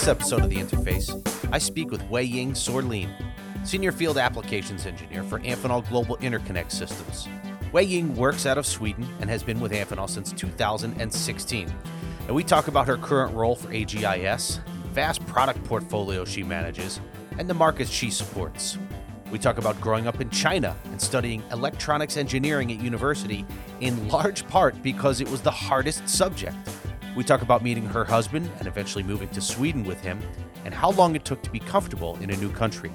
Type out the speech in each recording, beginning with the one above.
this episode of The Interface, I speak with Weiying Sörlin, Senior Field Applications Engineer for Amphenol Global Interconnect Systems. Wei Ying works out of Sweden and has been with Amphenol since 2016. And we talk about her current role for AGIS, vast product portfolio she manages, and the markets she supports. We talk about growing up in China and studying electronics engineering at university, in large part because it was the hardest subject. We talk about meeting her husband and eventually moving to Sweden with him, and how long it took to be comfortable in a new country.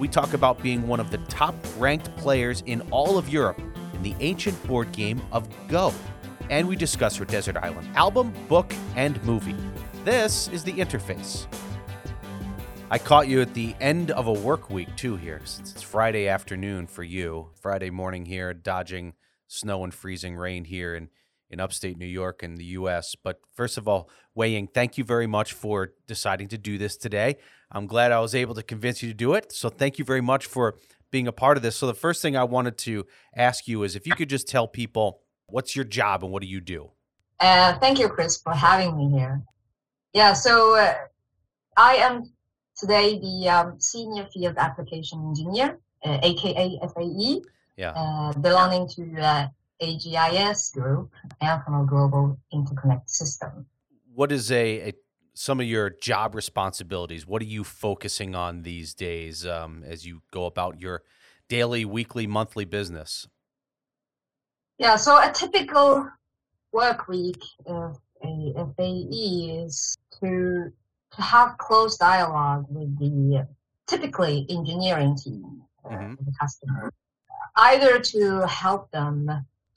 We talk about being one of the top ranked players in all of Europe in the ancient board game of Go. And we discuss her Desert Island album, book, and movie. This is The Interface. I caught you at the end of a work week too here, since it's Friday afternoon for you. Friday morning here, dodging snow and freezing rain here in, in upstate New York and the US. But first of all, Weiying, thank you very much for deciding to do this today. I'm glad I was able to convince you to do it. So thank you very much for being a part of this. So the first thing I wanted to ask you is if you could just tell people what's your job and what do you do? Uh, thank you, Chris, for having me here. Yeah, so uh, I am today the um, senior field application engineer, uh, aka FAE, Yeah. uh, belonging to uh, AGIS group, Amphenol Global Interconnect System. What is a, a some of your job responsibilities? What are you focusing on these days um, as you go about your daily, weekly, monthly business? Yeah, so a typical work week of a FAE is to to have close dialogue with the typically engineering team uh, Mhm. of the customer, either to help them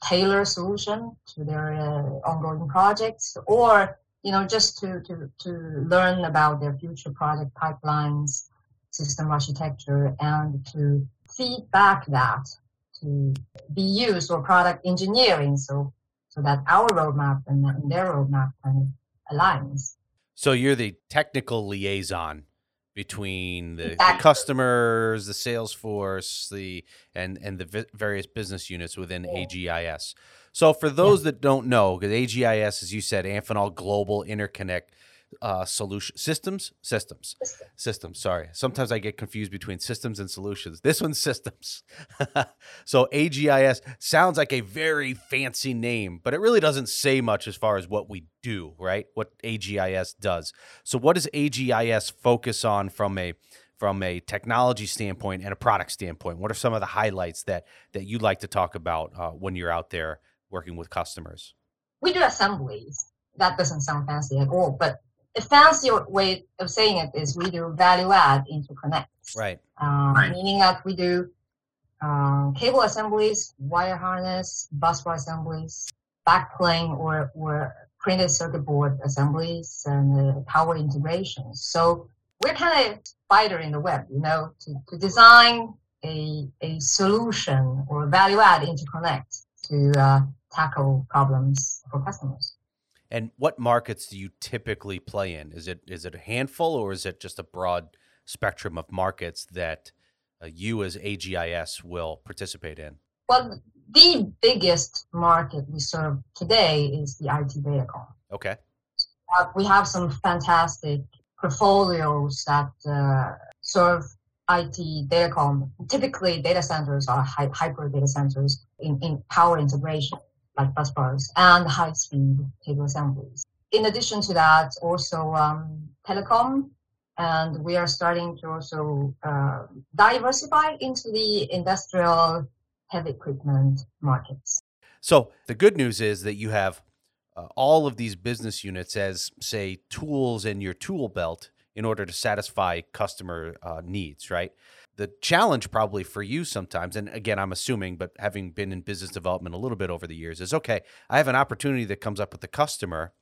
tailor solution to their uh, ongoing projects, or you know just to to to learn about their future project pipelines, system architecture, and to feed back that to be used for product engineering so so that our roadmap and, and their roadmap kind of aligns. So you're the technical liaison between the, the customers, the sales force, the and and the vi- various business units within AGIS. So for those that don't know, because AGIS, as you said, Amphenol Global Interconnect uh, Solution Systems, systems, systems. Sorry, sometimes I get confused between systems and solutions. This one's systems. so AGIS sounds like a very fancy name, but it really doesn't say much as far as what we do, right? What AGIS does. So what does AGIS focus on from a from a technology standpoint and a product standpoint? What are some of the highlights that that you like to talk about uh, when you're out there working with customers? We do assemblies. That doesn't sound fancy at all, but a fancy way of saying it is we do value add interconnects. Right. Um, Meaning that we do um, cable assemblies, wire harness, busbar assemblies, backplane or, or printed circuit board assemblies, and uh, power integrations. So we're kind of spider in the web, you know, to, to design a, a solution or value add interconnect to uh, tackle problems for customers. And what markets do you typically play in? Is it is it a handful or is it just a broad spectrum of markets that uh, you as AGIS will participate in? Well, the biggest market we serve today is the IT datacom. Okay. Uh, we have some fantastic portfolios that uh, serve IT datacom. Typically, data centers are hy- hyper data centers in, in power integration, like bus bars and high-speed cable assemblies. In addition to that, also um, telecom, and we are starting to also uh, diversify into the industrial heavy equipment markets. So the good news is that you have uh, all of these business units as, say, tools in your tool belt in order to satisfy customer uh, needs, right? The challenge, probably for you sometimes, and again, I'm assuming, but having been in business development a little bit over the years, is okay, I have an opportunity that comes up with the customer.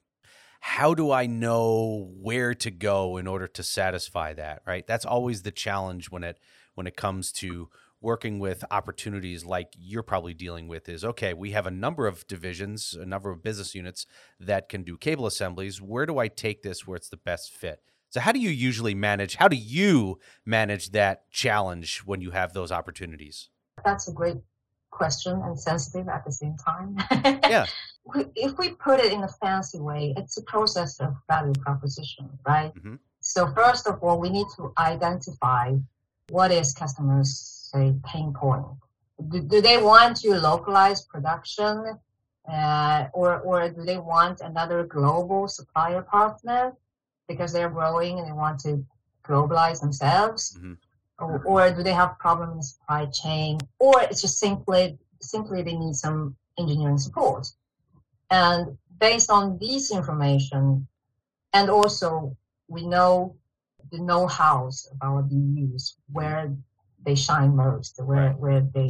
How do I know where to go in order to satisfy that, right? That's always the challenge when it when it comes to working with opportunities like you're probably dealing with is okay, we have a number of divisions, a number of business units that can do cable assemblies. Where do I take this where it's the best fit? So how do you usually manage how do you manage that challenge when you have those opportunities? That's a great question and sensitive at the same time. Yeah. If we put it in a fancy way, it's a process of value proposition, right? Mhm. So first of all, we need to identify what is customers' say pain point. Do, do they want to localize production, uh, or or do they want another global supplier partner because they're growing and they want to globalize themselves? Mm-hmm. Or, or do they have problems in the supply chain, or it's just simply simply they need some engineering support. And based on this information, and also we know the know-hows of our BUs, where they shine most, where, where they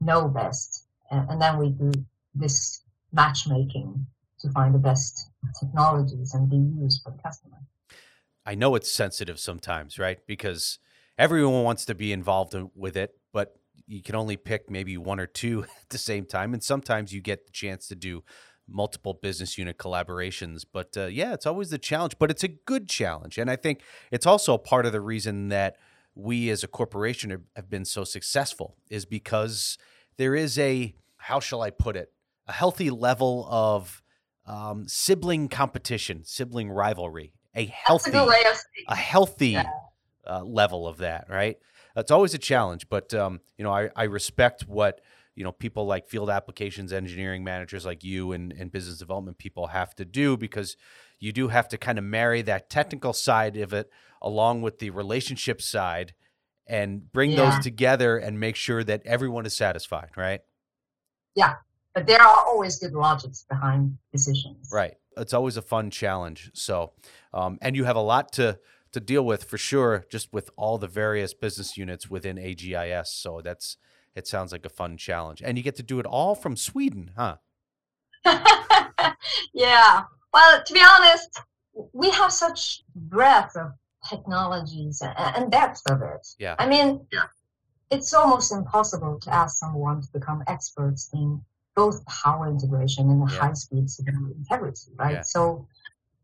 know best. And, and then we do this matchmaking to find the best technologies and be used for the customer. I know it's sensitive sometimes, right? Because everyone wants to be involved with it, but you can only pick maybe one or two at the same time. And sometimes you get the chance to do multiple business unit collaborations. But uh, yeah, it's always the challenge, but it's a good challenge. And I think it's also part of the reason that we as a corporation have been so successful is because there is a, how shall I put it, a healthy level of um, sibling competition, sibling rivalry, a healthy, a, healthy yeah. uh, level of that, right? It's always a challenge, but um, you know, I, I respect what you know people like field applications engineering managers like you and, and business development people have to do because you do have to kind of marry that technical side of it along with the relationship side and bring yeah. those together and make sure that everyone is satisfied right yeah but there are always good logics behind decisions right it's always a fun challenge so um, and you have a lot to to deal with for sure just with all the various business units within agis so that's it sounds like a fun challenge. And you get to do it all from Sweden, huh? yeah. Well, to be honest, we have such breadth of technologies and depth of it. Yeah. I mean, yeah. it's almost impossible to ask someone to become experts in both power integration and yeah. high speed integrity, right? Yeah. So,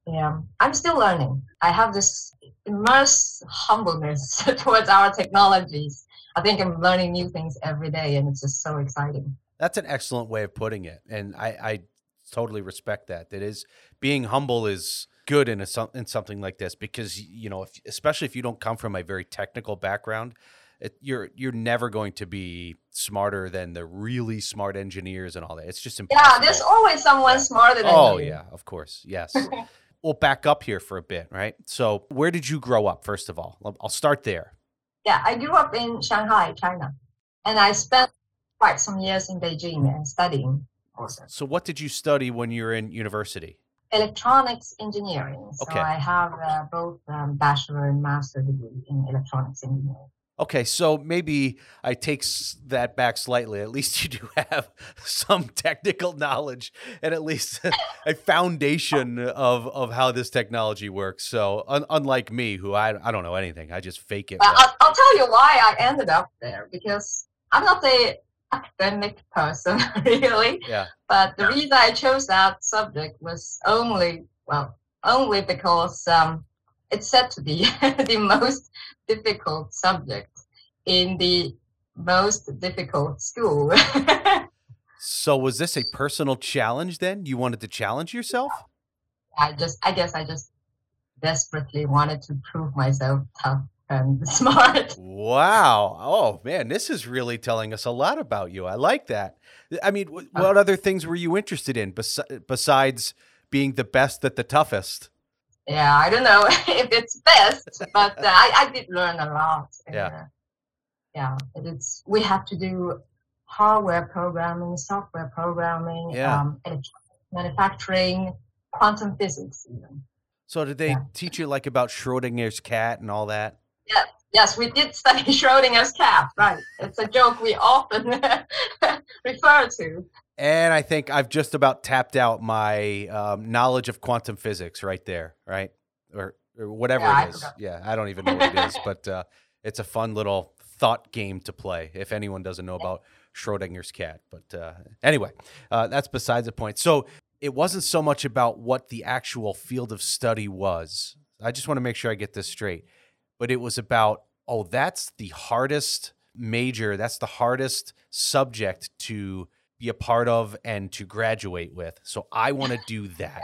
yeah, I'm still learning. I have this immense humbleness towards our technologies I think I'm learning new things every day, and it's just so exciting. That's an excellent way of putting it, and I, I totally respect that. That is being humble is good in a in something like this because you know, if, especially if you don't come from a very technical background, it, you're you're never going to be smarter than the really smart engineers and all that. It's just impossible. Yeah, there's always someone yeah. smarter than oh, you. yeah, of course, yes. we'll back up here for a bit, right? So, where did you grow up? First of all, I'll start there. Yeah, I grew up in Shanghai, China, and I spent quite some years in Beijing and studying also. So, what did you study when you were in university? Electronics engineering. So, okay. I have uh, both um, bachelor and master degree in electronics engineering. Okay, so maybe I take that back slightly. At least you do have some technical knowledge and at least a foundation of, of how this technology works. So, un- unlike me, who I, I don't know anything, I just fake it. Well, I'll, I'll, tell you why I ended up there because I'm not a academic person, really. Yeah. But the reason I chose that subject was only, well, only because um, it's said to be the most difficult subject in the most difficult school. so was this a personal challenge then? You wanted to challenge yourself? I just I guess I just desperately wanted to prove myself tough and smart. Wow. Oh man, this is really telling us a lot about you. I like that. I mean, what uh, other things were you interested in bes- besides being the best at the toughest? Yeah, I don't know if it's best, but uh, I, I did learn a lot. Yeah. yeah, it's we have to do hardware programming, software programming, yeah. um, manufacturing, quantum physics, even. So, did they yeah. teach you like about Schrodinger's cat and all that? Yeah. Yes, we did study Schrodinger's cat. Right. It's a joke we often refer to. And I think I've just about tapped out my um, knowledge of quantum physics right there, right? Or, or whatever yeah, it is. I yeah, I don't even know what it is, but uh, it's a fun little thought game to play if anyone doesn't know about Schrodinger's cat. But uh, anyway, uh, that's besides the point. So it wasn't so much about what the actual field of study was. I just want to make sure I get this straight. But it was about, oh, that's the hardest major, that's the hardest subject to be a part of and to graduate with. So I want to do that.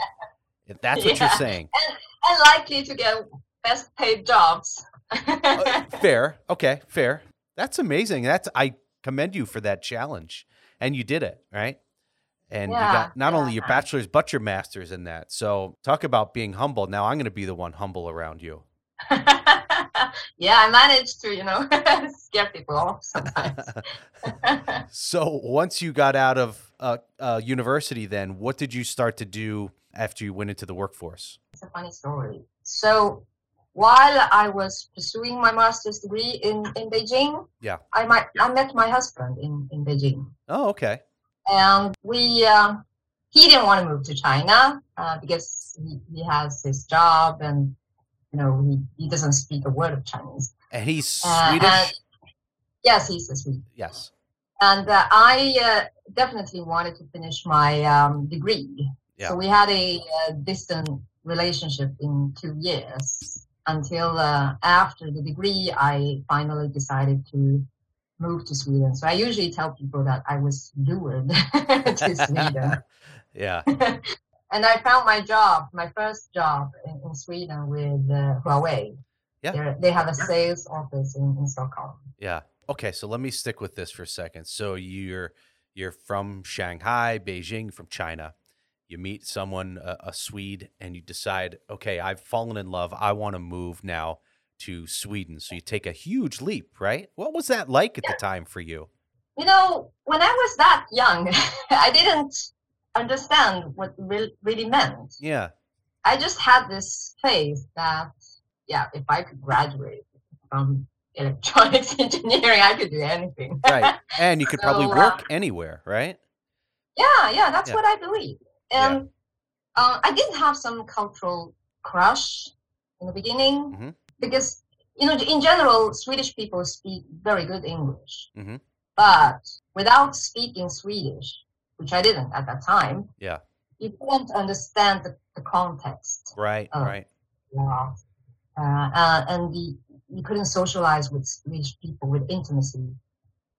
If that's what yeah. you're saying. And, and likely to get best paid jobs. uh, fair. Okay, fair. That's amazing. That's I commend you for that challenge. And you did it, right? And yeah, you got not yeah. only your bachelor's but your master's in that. So talk about being humble. Now I'm going to be the one humble around you. yeah, I managed to, you know, scare people off sometimes. so once you got out of uh, uh, university, then what did you start to do after you went into the workforce? It's a funny story. So while I was pursuing my master's degree in, in Beijing, yeah, I might I met my husband in, in Beijing. Oh, okay. And we uh, he didn't want to move to China uh, because he, he has his job and you know he, he doesn't speak a word of Chinese. And he's Swedish. Uh, and, yes, he's a Swede. Yes. And uh, I uh, definitely wanted to finish my um, degree. Yeah. So we had a, a distant relationship in two years until uh, after the degree, I finally decided to move to Sweden. So I usually tell people that I was lured to Sweden. yeah. and I found my job, my first job in, in Sweden with uh, Huawei. Yeah. They're, they have a sales office in, in Stockholm. Yeah. Okay, so let me stick with this for a second. So you're you're from Shanghai, Beijing, from China you meet someone, a, a Swede, and you decide, okay, I've fallen in love. I want to move now to Sweden. So you take a huge leap, right? What was that like at yeah. the time for you? You know, when I was that young, I didn't understand what re- really meant. Yeah. I just had this faith that, yeah, if I could graduate from electronics engineering, I could do anything. right. And you could so, probably work uh, anywhere, right? Yeah, yeah, that's yeah. what I believe. And yeah. uh, I did have some cultural crush in the beginning mm-hmm. because, you know, in general, Swedish people speak very good English. Mm-hmm. But without speaking Swedish, which I didn't at that time, yeah, you couldn't understand the, the context. Right, right. Yeah. Uh, uh, and the, you couldn't socialize with Swedish people with intimacy.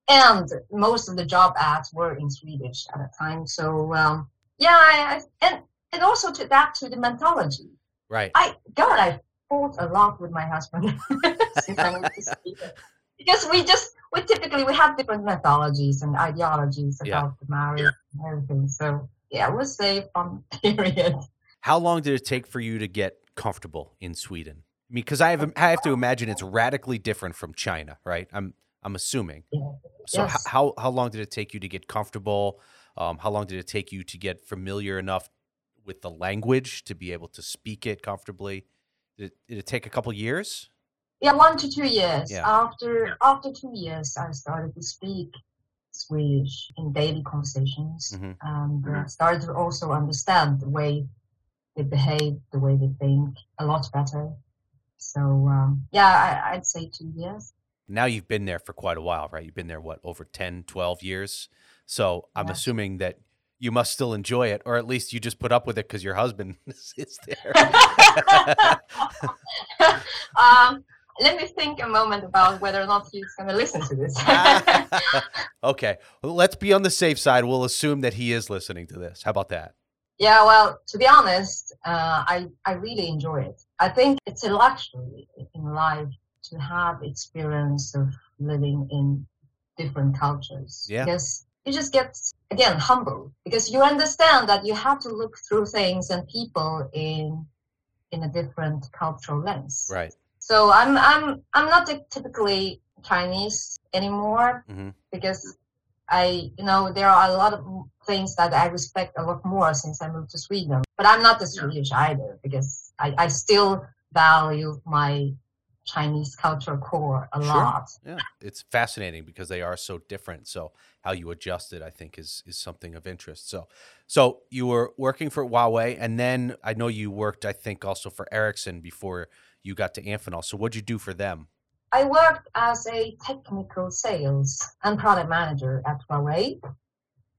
And most of the job ads were in Swedish at that time. So um, yeah, I, I, and and also to adapt to the mentality. Right. I God, I fought a lot with my husband because we just we typically we have different methodologies and ideologies about yeah. the marriage and everything. So yeah, was a from period. How long did it take for you to get comfortable in Sweden? I mean, because I have I have to imagine it's radically different from China, right? I'm I'm assuming. Yeah. So yes. how how long did it take you to get comfortable? Um, how long did it take you to get familiar enough with the language to be able to speak it comfortably? Did it, did it take a couple years? Yeah, one to two years. Yeah. After after two years, I started to speak Swedish in daily conversations, mm-hmm. and uh, started to also understand the way they behave, the way they think, a lot better. So um, yeah, I, I'd say two years. Now you've been there for quite a while, right? You've been there what over 10, 12 years. So I'm yeah. assuming that you must still enjoy it, or at least you just put up with it because your husband is there. um, let me think a moment about whether or not he's going to listen to this. okay, well, let's be on the safe side. We'll assume that he is listening to this. How about that? Yeah, well, to be honest, uh, I I really enjoy it. I think it's a luxury in life to have experience of living in different cultures. Yeah. Because you just get again humble because you understand that you have to look through things and people in in a different cultural lens. Right. So I'm I'm I'm not typically Chinese anymore mm-hmm. because I you know there are a lot of things that I respect a lot more since I moved to Sweden. But I'm not the Swedish either because I, I still value my Chinese culture core a sure. lot. Yeah, it's fascinating because they are so different. So how you adjust it, I think, is is something of interest. So, so you were working for Huawei, and then I know you worked, I think, also for Ericsson before you got to Amphenol. So what'd you do for them? I worked as a technical sales and product manager at Huawei.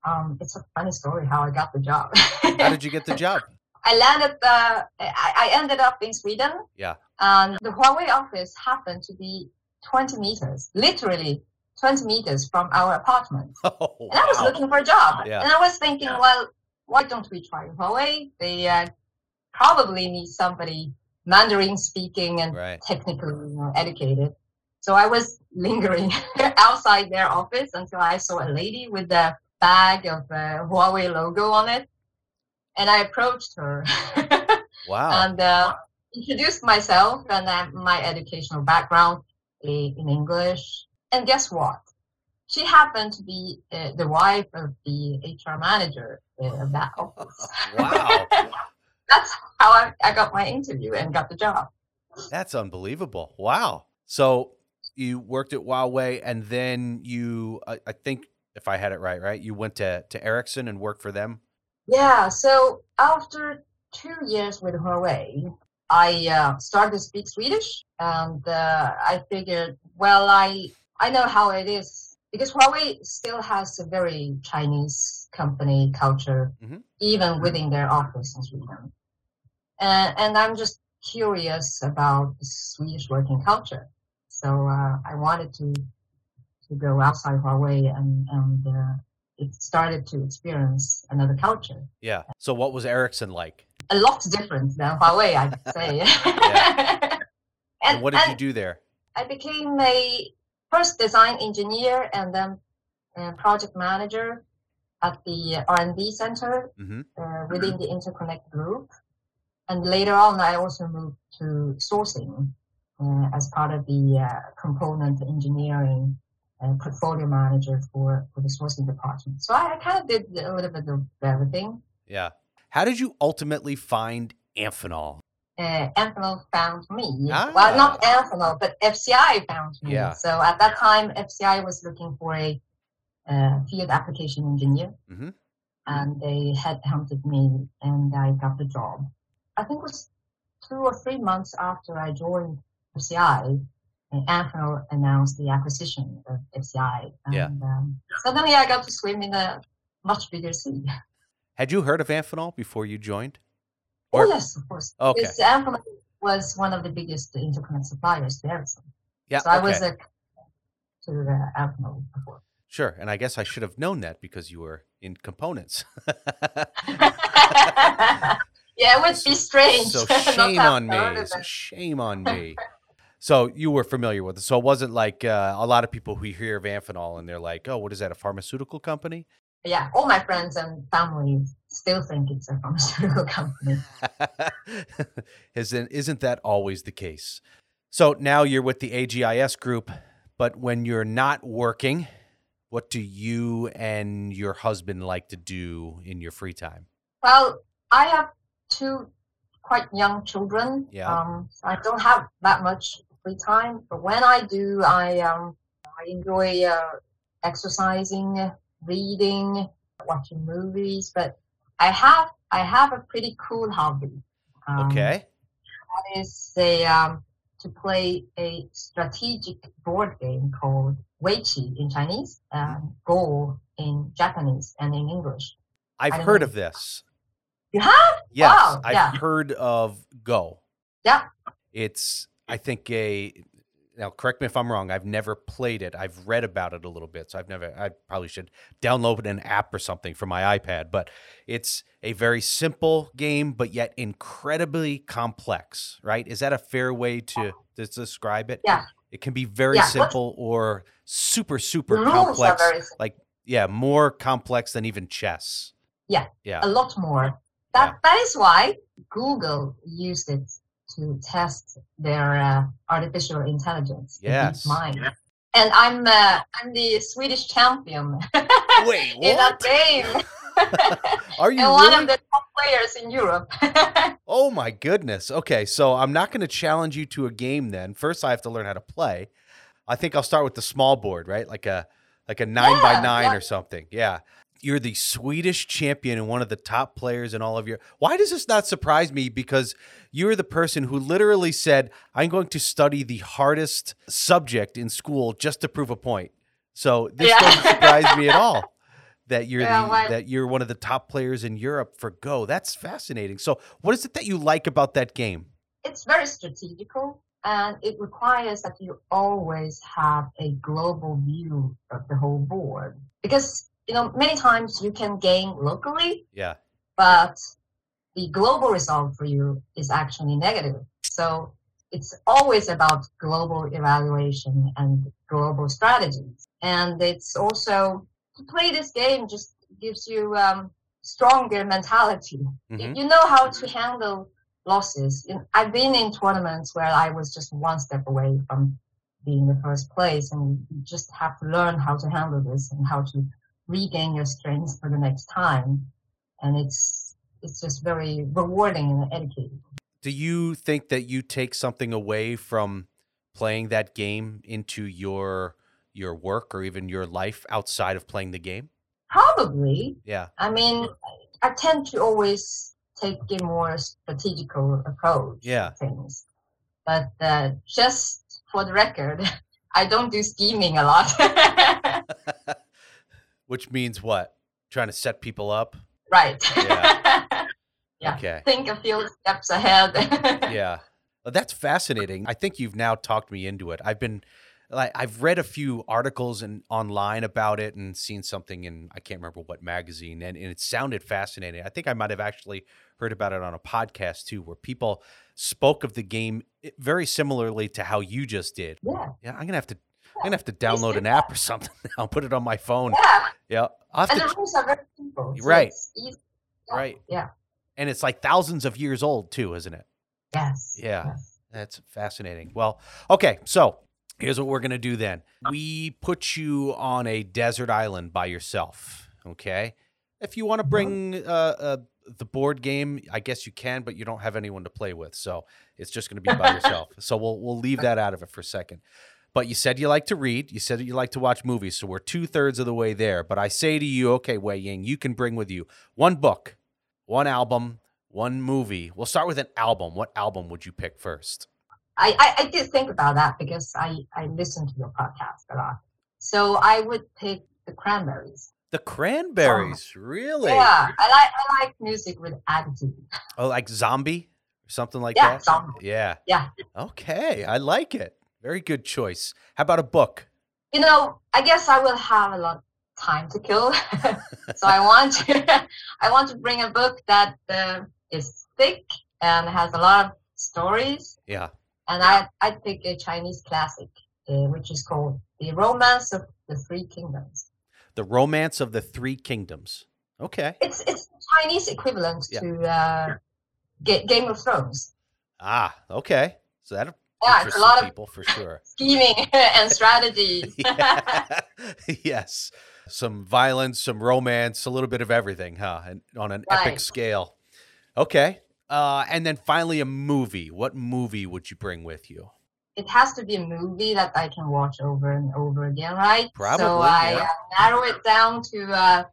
Um, it's a funny story how I got the job. how did you get the job? I landed. Uh, I, I ended up in Sweden. Yeah. And the Huawei office happened to be 20 meters, literally 20 meters from our apartment. Oh, and I was wow. looking for a job. Yeah. And I was thinking, well, why don't we try Huawei? They uh, probably need somebody Mandarin speaking and Right. technically you know, educated. So I was lingering outside their office until I saw a lady with a bag of uh, Huawei logo on it, and I approached her Wow. and uh, introduced myself and uh, my educational background in English. And guess what? She happened to be uh, the wife of the HR manager uh, of that office. wow. That's how I, I got my interview and got the job. That's unbelievable. Wow. So you worked at Huawei and then you, I, I think if I had it right, right? You went to, to Ericsson and worked for them. Yeah, so after two years with Huawei, I uh, started to speak Swedish, and uh, I figured, well, I I know how it is because Huawei still has a very Chinese company culture, Mhm. even within their office in Sweden, and and I'm just curious about the Swedish working culture, so uh, I wanted to to go outside Huawei and and uh, it started to experience another culture Yeah. So what was Ericsson like? a lot different than Huawei, I would say. And, and, what did you do there? I became a first design engineer and then uh, project manager at the R&D center hmm uh, within the Interconnect group. And later on, I also moved to sourcing uh, as part of the uh, component engineering uh, portfolio manager for, for the sourcing department. So I, I kind of did a little bit of everything. Yeah. How did you ultimately find Amphenol? uh, Amphenol found me. Ah. Well, not Amphenol, but FCI found me. Yeah. So at that time, FCI was looking for a uh, field application engineer, Mhm. and they headhunted me, and I got the job. I think it was two or three months after I joined FCI. And Amphenol announced the acquisition of FCI, and Yeah. um, suddenly I got to swim in a much bigger sea. Had you heard of Amphenol before you joined? Oh yes, of course. Okay. Because Amphenol was one of the biggest interconnect suppliers to Ericsson. Yeah. So I okay. was a to uh, Amphenol before. Sure. And I guess I should have known that because you were in components. yeah, it would be strange. so shame on me. So shame on me. So you were familiar with it. So it wasn't like uh, a lot of people who hear of Amphenol and they're like, "Oh, what is that? A pharmaceutical company?" Yeah, all my friends and family still think it's a pharmaceutical company. isn't isn't that always the case? So now you're with the AGIS group, but when you're not working, what do you and your husband like to do in your free time? Well, I have two quite young children. Yeah. Um, so I don't have that much free time, but when I do, I um, I enjoy uh, exercising, reading, watching movies. But I have I have a pretty cool hobby. Um, Okay. That is a um, to play a strategic board game called Weiqi in Chinese, um, Go in Japanese, and in English. I've heard know. of this. You have? Yes, Wow, I've yeah. heard of Go. Yeah. It's I think a now correct me if I'm wrong. I've never played it. I've read about it a little bit, so I've never. I probably should download an app or something for my iPad. But it's a very simple game, but yet incredibly complex. Right? Is that a fair way to, to describe it? Yeah. It can be very Yeah, simple or super super complex. like yeah, more complex than even chess. Yeah. Yeah. a lot more. That Yeah. that is why Google used it to test their uh, artificial intelligence, the Yes. DeepMind. And I'm uh, I'm the Swedish champion Wait, in that game, Are you and one of the top players in Europe. Oh my goodness. Okay, so I'm not going to challenge you to a game then. First, I have to learn how to play. I think I'll start with the small board, right? Like a like a nine by nine yeah. or something. Yeah. You're the Swedish champion and one of the top players in all of your. Why does this not surprise me? Because you're the person who literally said, "I'm going to study the hardest subject in school just to prove a point." So this Yeah. doesn't surprise me at all. That you're Yeah, the, that you're one of the top players in Europe for Go. That's fascinating. So, what is it that you like about that game? it's very strategical and it requires that you always have a global view of the whole board because you know many times you can gain locally Yeah, but the global result for you is actually negative. So it's always about global evaluation and global strategies. And it's also to play this game just gives you um, stronger mentality. Mhm. You know how to handle losses. I've been in tournaments where I was just one step away from being the first place, and you just have to learn how to handle this and how to regain your strength for the next time. And it's it's just very rewarding and educating. Do you think that you take something away from playing that game into your your work or even your life outside of playing the game? Probably, Yeah. I mean, I tend to always take a more strategical approach Yeah. to things. But uh, just for the record, I don't do scheming a lot. Which means what? Trying to set people up? right. Yeah. Yeah. Okay. Think a few steps ahead. yeah. Well, that's fascinating. I think you've now talked me into it. I've been like I've read a few articles and online about it and seen something in I can't remember what magazine and, and it sounded fascinating. I think I might have actually heard about it on a podcast too where people spoke of the game eh, very similarly to how you just did. Yeah. Yeah, I'm gonna have to I'm gonna have to download an app or something I'll put it on my phone. Yeah. Yeah. And to the rules are very simple. so Right. Yeah. Right. Yeah. and it's like thousands of years old too, isn't it? Yes. Yeah. yes. That's fascinating. Well, okay, so here's what we're gonna do then. We put you on a desert island by yourself. Okay. If you want to bring uh, uh, the board game, I guess you can, but you don't have anyone to play with, so it's just gonna be by yourself. so we'll we'll leave that out of it for a second. But you said you like to read. You said that you like to watch movies, so we're two thirds of the way there. But I say to you, okay, Weiying, you can bring with you one book, one album, one movie. We'll start with an album. What album would you pick first? I, I, I did think about that because I, I listen to your podcast a lot. So I would pick the Cranberries. The Cranberries, um, really? Yeah, I like I like music with attitude. Oh, like Zombie something like Yeah, that? Zombie. Yeah. Yeah. Okay, I like it. Very good choice. How about a book? You know, I guess I will have a lot of time to kill, so I want to I want to bring a book that uh, is thick and has a lot of stories. Yeah. And I I pick a Chinese classic, uh, which is called The Romance of the Three Kingdoms. The Romance of the Three Kingdoms. Okay. It's it's Chinese equivalent Yeah. to uh, Ga- Game of Thrones. Ah, okay. So that Yeah, it's a lot of people for sure. scheming and strategy. Yeah. yes. Some violence, some romance, a little bit of everything, huh? And on an epic scale. Okay. Uh, and then finally, a movie. What movie would you bring with you? it has to be a movie that I can watch over and over again, right? Probably. so I yeah. uh, narrow it down to uh,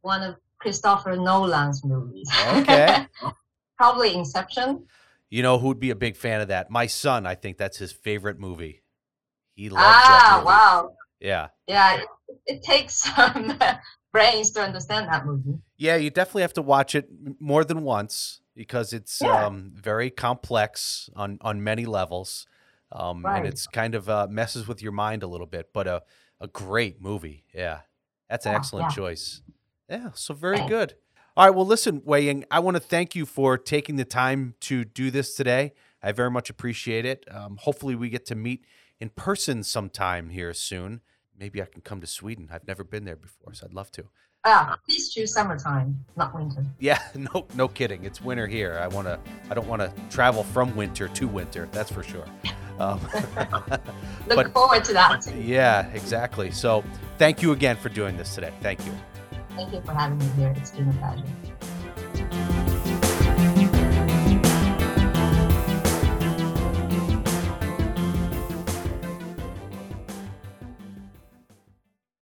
one of Christopher Nolan's movies. Okay. Probably Inception. You know who would be a big fan of that? My son. I think that's his favorite movie. He loves Ah, wow. Yeah. Yeah, it, it takes some brains to understand that movie. Yeah, you definitely have to watch it more than once because it's Yeah. um, very complex on on many levels, um, Right. and it's kind of uh, messes with your mind a little bit. But a a great movie. Yeah, that's an Yeah, excellent yeah. choice. Yeah, so very good. All right, well, listen, Weiying, I want to thank you for taking the time to do this today. I very much appreciate it. Um, hopefully, we get to meet in person sometime here soon. Maybe I can come to Sweden. I've never been there before, so I'd love to. Ah, please choose summertime, not winter. Yeah, no, no kidding. It's winter here. I want to. I don't want to travel from winter to winter. That's for sure. Um, Look But- forward to that. yeah, exactly. So, thank you again for doing this today. Thank you. Thank you for having me here. It's been a pleasure.